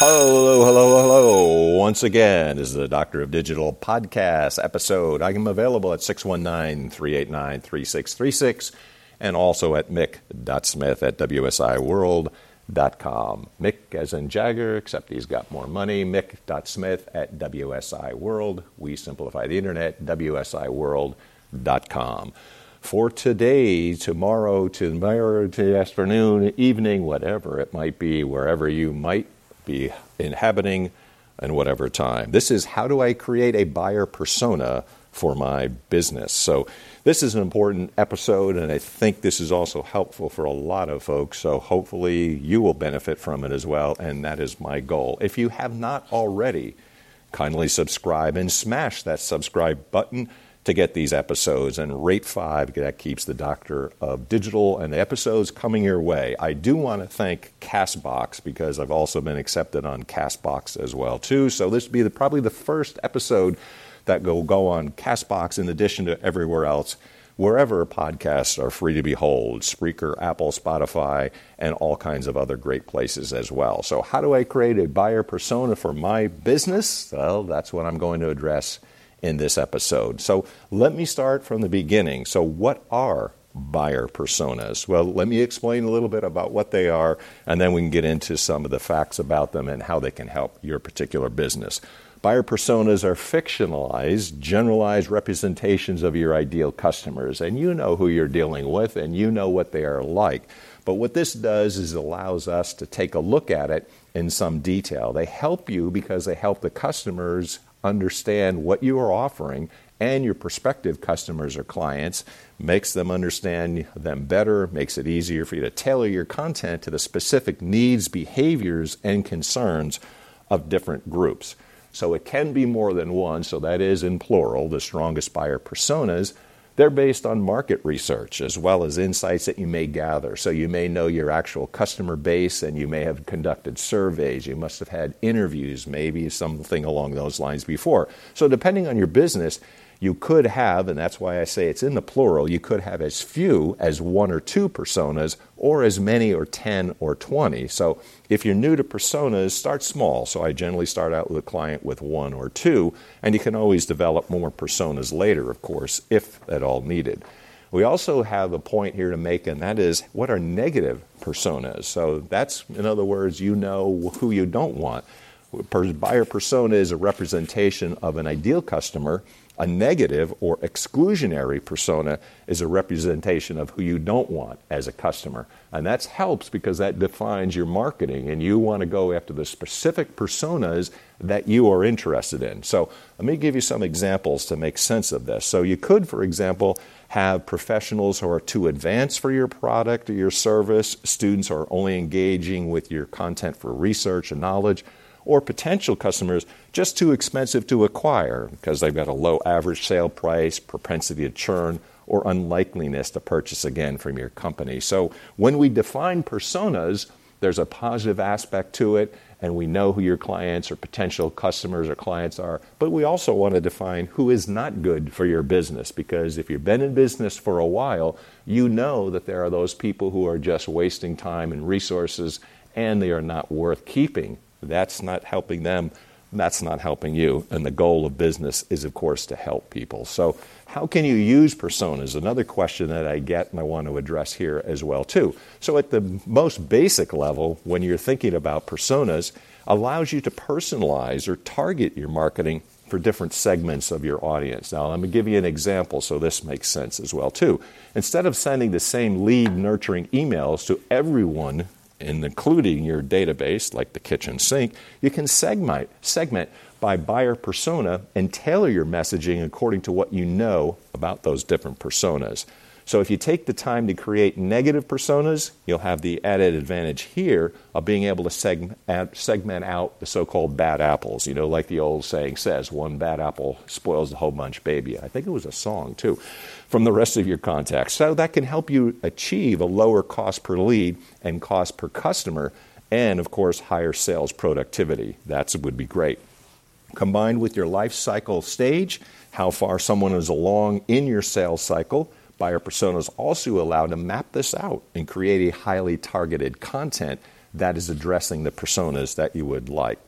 Hello, hello, hello. Once again, this is the Doctor of Digital podcast episode. I am available at 619 389 3636 and also at mick.smith at wsiworld.com. Mick as in Jagger, except he's got more money. Mick.smith at WSI World. We simplify the internet, WSIworld.com. For today, tomorrow, tomorrow, to afternoon, evening, whatever it might be, wherever you might be inhabiting and whatever time. This is how do I create a buyer persona for my business. So, this is an important episode, and I think this is also helpful for a lot of folks. So, hopefully, you will benefit from it as well, and that is my goal. If you have not already, kindly subscribe and smash that subscribe button to get these episodes and rate five that keeps the doctor of digital and the episodes coming your way i do want to thank castbox because i've also been accepted on castbox as well too so this will be the, probably the first episode that will go on castbox in addition to everywhere else wherever podcasts are free to behold Spreaker, Apple, Spotify, and all kinds of other great places as well. So, how do I create a buyer persona for my business? Well, that's what I'm going to address in this episode. So let me start from the beginning. So, what are buyer personas? Well, let me explain a little bit about what they are, and then we can get into some of the facts about them and how they can help your particular business. Buyer personas are fictionalized, generalized representations of your ideal customers, and you know who you're dealing with and you know what they are like. But what this does is allows us to take a look at it in some detail. They help you because they help the customers understand what you are offering and your prospective customers or clients, makes them understand them better, makes it easier for you to tailor your content to the specific needs, behaviors, and concerns of different groups. So it can be more than one, so that is in plural, the strongest buyer personas they're based on market research as well as insights that you may gather. So you may know your actual customer base and you may have conducted surveys. You must have had interviews, maybe something along those lines before. So depending on your business, you could have, and that's why I say it's in the plural, you could have as few as one or two personas or as many or 10 or 20. So if you're new to personas, start small. So I generally start out with a client with one or two, and you can always develop more personas later, of course, if at all needed. We also have a point here to make, and that is what are negative personas? So that's, in other words, you know who you don't want. Buyer persona is a representation of an ideal customer a negative or exclusionary persona is a representation of who you don't want as a customer. And that helps because that defines your marketing, and you want to go after the specific personas that you are interested in. So, let me give you some examples to make sense of this. So, you could, for example, have professionals who are too advanced for your product or your service, students who are only engaging with your content for research and knowledge or potential customers just too expensive to acquire because they've got a low average sale price, propensity to churn, or unlikeliness to purchase again from your company. So when we define personas, there's a positive aspect to it, and we know who your clients or potential customers or clients are. But we also want to define who is not good for your business because if you've been in business for a while, you know that there are those people who are just wasting time and resources and they are not worth keeping. That's not helping them. That's not helping you. And the goal of business is, of course, to help people. So, how can you use personas? Another question that I get and I want to address here as well too. So, at the most basic level, when you're thinking about personas, allows you to personalize or target your marketing for different segments of your audience. Now, let me give you an example so this makes sense as well too. Instead of sending the same lead nurturing emails to everyone and including your database, like the kitchen sink, you can segment, segment by buyer persona and tailor your messaging according to what you know about those different personas. So if you take the time to create negative personas, you'll have the added advantage here of being able to segment, out the so called bad apples. You know, like the old saying says, one bad apple spoils the whole bunch, baby. I think it was a song too, from the rest of your contacts. So that can help you achieve a lower cost per lead and cost per customer, and of course, higher sales productivity. That would be great. Combined with your life cycle stage, how far someone is along in your sales cycle, buyer personas also allow to map this out and create a highly targeted content that is addressing the personas that you would like.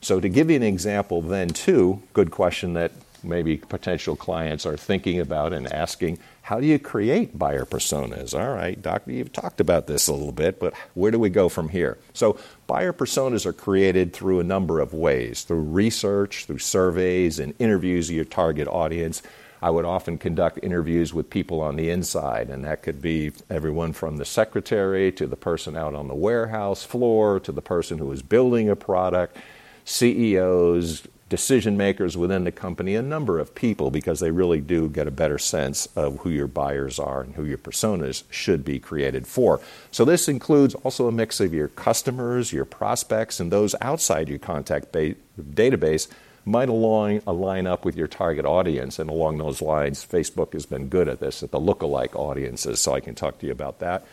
So, to give you an example, then, too, good question that maybe potential clients are thinking about and asking how do you create buyer personas? All right, doctor, you've talked about this a little bit, but where do we go from here? So, buyer personas are created through a number of ways through research, through surveys, and interviews of your target audience. I would often conduct interviews with people on the inside, and that could be everyone from the secretary to the person out on the warehouse floor to the person who is building a product, CEOs, decision makers within the company, a number of people, because they really do get a better sense of who your buyers are and who your personas should be created for. So, this includes also a mix of your customers, your prospects, and those outside your contact ba- database might align, align up with your target audience. And along those lines, Facebook has been good at this, at the lookalike audiences. So I can talk to you about that.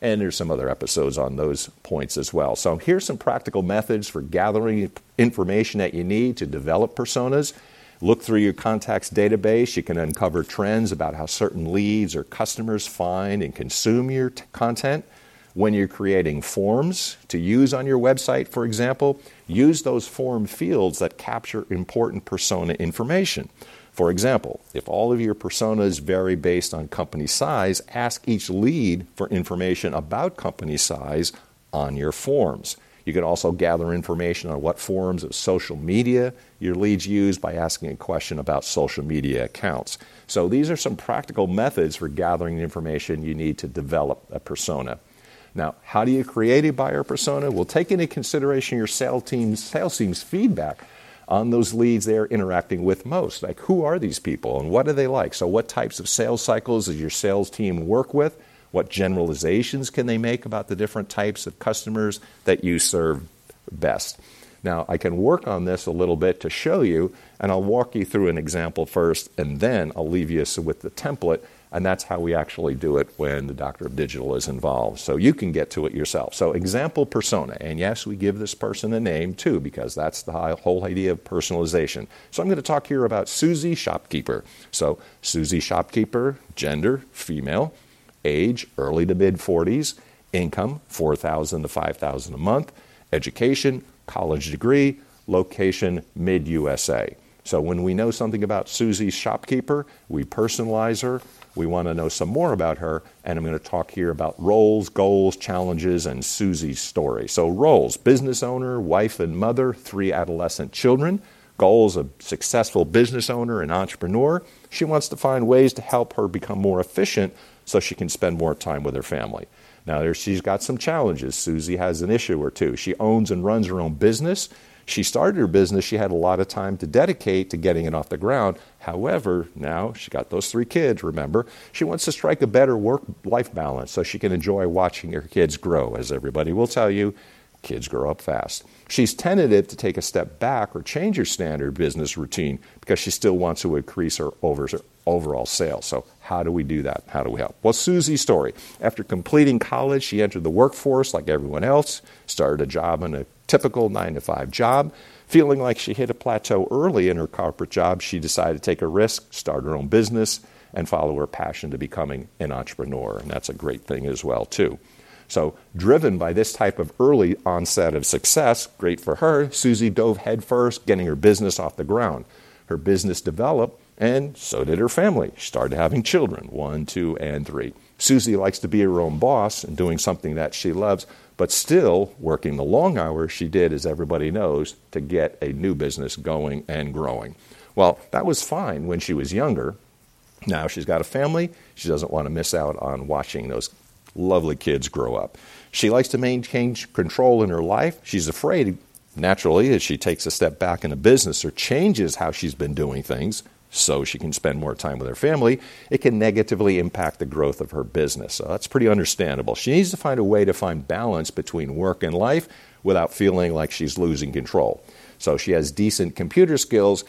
And there's some other episodes on those points as well. So here's some practical methods for gathering information that you need to develop personas. Look through your contacts database. You can uncover trends about how certain leads or customers find and consume your t- content. When you're creating forms to use on your website, for example, use those form fields that capture important persona information. For example, if all of your personas vary based on company size, ask each lead for information about company size on your forms. You can also gather information on what forms of social media your leads use by asking a question about social media accounts. So, these are some practical methods for gathering the information you need to develop a persona. Now, how do you create a buyer persona? Well, take into consideration your sales team's, sales team's feedback on those leads they're interacting with most. Like, who are these people and what are they like? So, what types of sales cycles does your sales team work with? What generalizations can they make about the different types of customers that you serve best? Now, I can work on this a little bit to show you, and I'll walk you through an example first, and then I'll leave you with the template and that's how we actually do it when the Doctor of Digital is involved. So you can get to it yourself. So, example persona. And yes, we give this person a name too, because that's the whole idea of personalization. So, I'm going to talk here about Susie Shopkeeper. So, Susie Shopkeeper, gender, female, age, early to mid 40s, income, 4000 to 5000 a month, education, college degree, location, mid USA. So when we know something about Susie's shopkeeper, we personalize her, we want to know some more about her, and I'm going to talk here about roles, goals, challenges, and Susie's story. So, roles business owner, wife, and mother, three adolescent children. Goals a successful business owner and entrepreneur. She wants to find ways to help her become more efficient so she can spend more time with her family. Now, there, she's got some challenges. Susie has an issue or two. She owns and runs her own business. She started her business, she had a lot of time to dedicate to getting it off the ground. However, now she got those three kids, remember? She wants to strike a better work life balance so she can enjoy watching her kids grow. As everybody will tell you, kids grow up fast. She's tentative to take a step back or change her standard business routine because she still wants to increase her overall sales. So, how do we do that? How do we help? Well, Susie's story. After completing college, she entered the workforce like everyone else, started a job in a typical nine to five job. Feeling like she hit a plateau early in her corporate job, she decided to take a risk, start her own business, and follow her passion to becoming an entrepreneur. And that's a great thing as well, too. So, driven by this type of early onset of success, great for her, Susie dove headfirst, getting her business off the ground. Her business developed, and so did her family. She started having children one, two, and three. Susie likes to be her own boss and doing something that she loves, but still working the long hours she did, as everybody knows, to get a new business going and growing. Well, that was fine when she was younger. Now she's got a family. She doesn't want to miss out on watching those lovely kids grow up. She likes to maintain control in her life. She's afraid, naturally, as she takes a step back in a business or changes how she's been doing things, so she can spend more time with her family, it can negatively impact the growth of her business. So that's pretty understandable. She needs to find a way to find balance between work and life without feeling like she's losing control. So she has decent computer skills,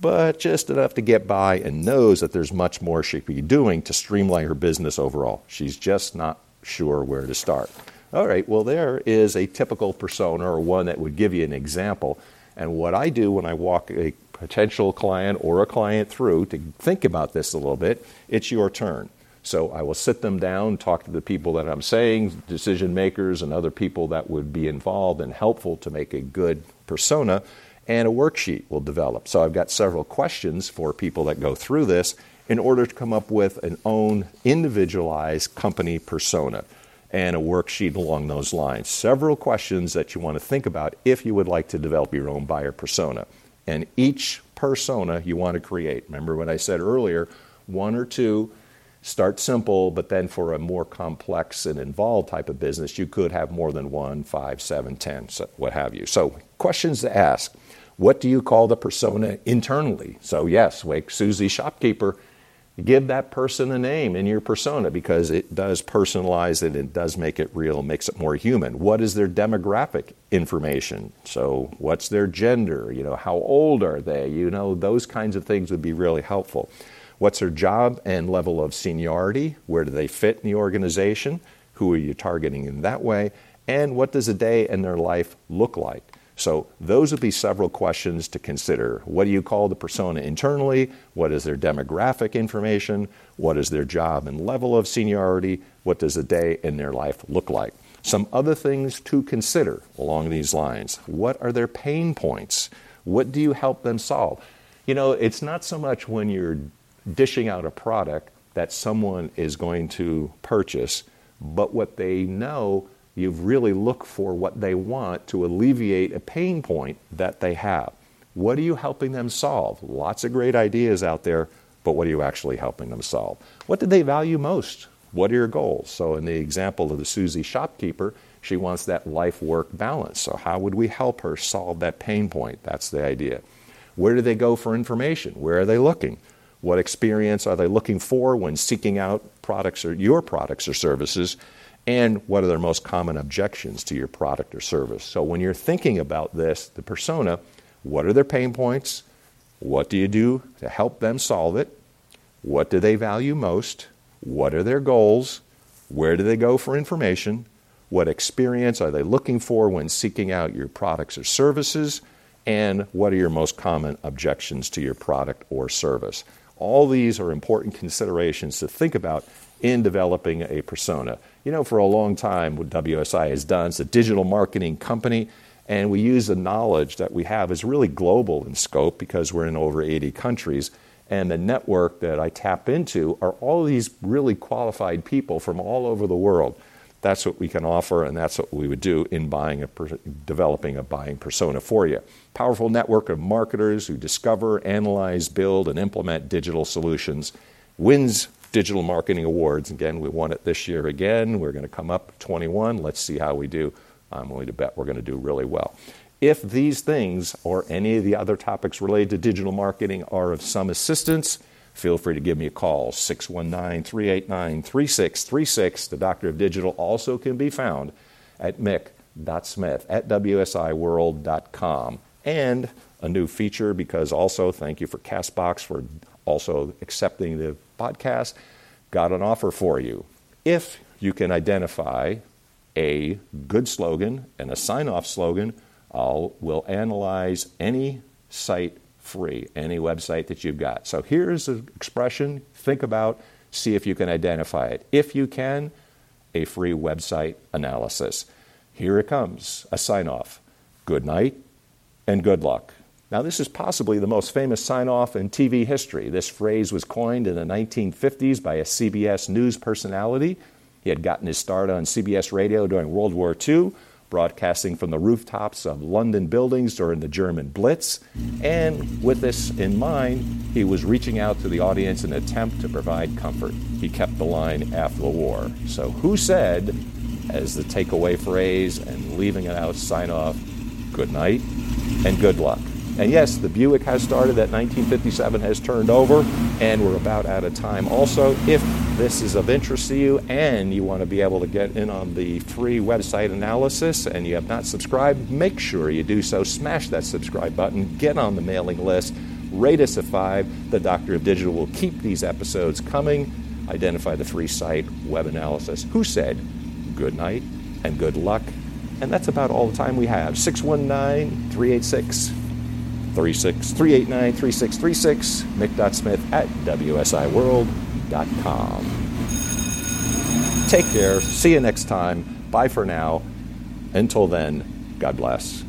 but just enough to get by and knows that there's much more she could be doing to streamline her business overall. She's just not sure where to start. All right, well, there is a typical persona or one that would give you an example. And what I do when I walk a potential client or a client through to think about this a little bit, it's your turn. So I will sit them down, talk to the people that I'm saying, decision makers, and other people that would be involved and helpful to make a good persona, and a worksheet will develop. So I've got several questions for people that go through this in order to come up with an own individualized company persona and a worksheet along those lines. Several questions that you want to think about if you would like to develop your own buyer persona. And each persona you want to create. Remember what I said earlier one or two start simple, but then for a more complex and involved type of business, you could have more than one, five, seven, ten, so what have you. So, questions to ask. What do you call the persona internally? So, yes, Wake Susie Shopkeeper, give that person a name in your persona because it does personalize it, it does make it real, makes it more human. What is their demographic information? So, what's their gender? You know, how old are they? You know, those kinds of things would be really helpful. What's their job and level of seniority? Where do they fit in the organization? Who are you targeting in that way? And what does a day in their life look like? So, those would be several questions to consider. What do you call the persona internally? What is their demographic information? What is their job and level of seniority? What does a day in their life look like? Some other things to consider along these lines. What are their pain points? What do you help them solve? You know, it's not so much when you're dishing out a product that someone is going to purchase, but what they know, you really look for what they want to alleviate a pain point that they have. What are you helping them solve? Lots of great ideas out there, but what are you actually helping them solve? What do they value most? What are your goals? So, in the example of the Susie shopkeeper, she wants that life work balance. So, how would we help her solve that pain point? That's the idea. Where do they go for information? Where are they looking? What experience are they looking for when seeking out products or your products or services? And what are their most common objections to your product or service? So when you're thinking about this, the persona, what are their pain points? What do you do to help them solve it? What do they value most? What are their goals? Where do they go for information? What experience are they looking for when seeking out your products or services? And what are your most common objections to your product or service? All these are important considerations to think about in developing a persona. You know, for a long time, what WSI has done is a digital marketing company, and we use the knowledge that we have is really global in scope because we're in over 80 countries. And the network that I tap into are all these really qualified people from all over the world. That's what we can offer, and that's what we would do in buying a developing a buying persona for you. Powerful network of marketers who discover, analyze, build, and implement digital solutions wins digital marketing awards. Again, we won it this year again. We're going to come up 21. Let's see how we do. I'm willing to bet we're going to do really well. If these things or any of the other topics related to digital marketing are of some assistance, feel free to give me a call 619 389 3636. The Doctor of Digital also can be found at mick.smith at wsiworld.com. And a new feature because also thank you for Castbox for also accepting the podcast. Got an offer for you. If you can identify a good slogan and a sign off slogan, I'll will analyze any site free, any website that you've got. So here's an expression, think about, see if you can identify it. If you can, a free website analysis. Here it comes, a sign off. Good night and good luck. Now, this is possibly the most famous sign off in TV history. This phrase was coined in the 1950s by a CBS News personality. He had gotten his start on CBS radio during World War II broadcasting from the rooftops of London buildings during the German Blitz. And with this in mind, he was reaching out to the audience in an attempt to provide comfort. He kept the line after the war. So, who said, as the takeaway phrase and leaving it out sign off, good night and good luck? And yes, the Buick has started. That 1957 has turned over, and we're about out of time. Also, if this is of interest to you and you want to be able to get in on the free website analysis and you have not subscribed, make sure you do so. Smash that subscribe button, get on the mailing list, rate us a five. The Doctor of Digital will keep these episodes coming. Identify the free site, web analysis. Who said good night and good luck? And that's about all the time we have. 619 386 389 3636, mick.smith at wsiworld.com. Take care. See you next time. Bye for now. Until then, God bless.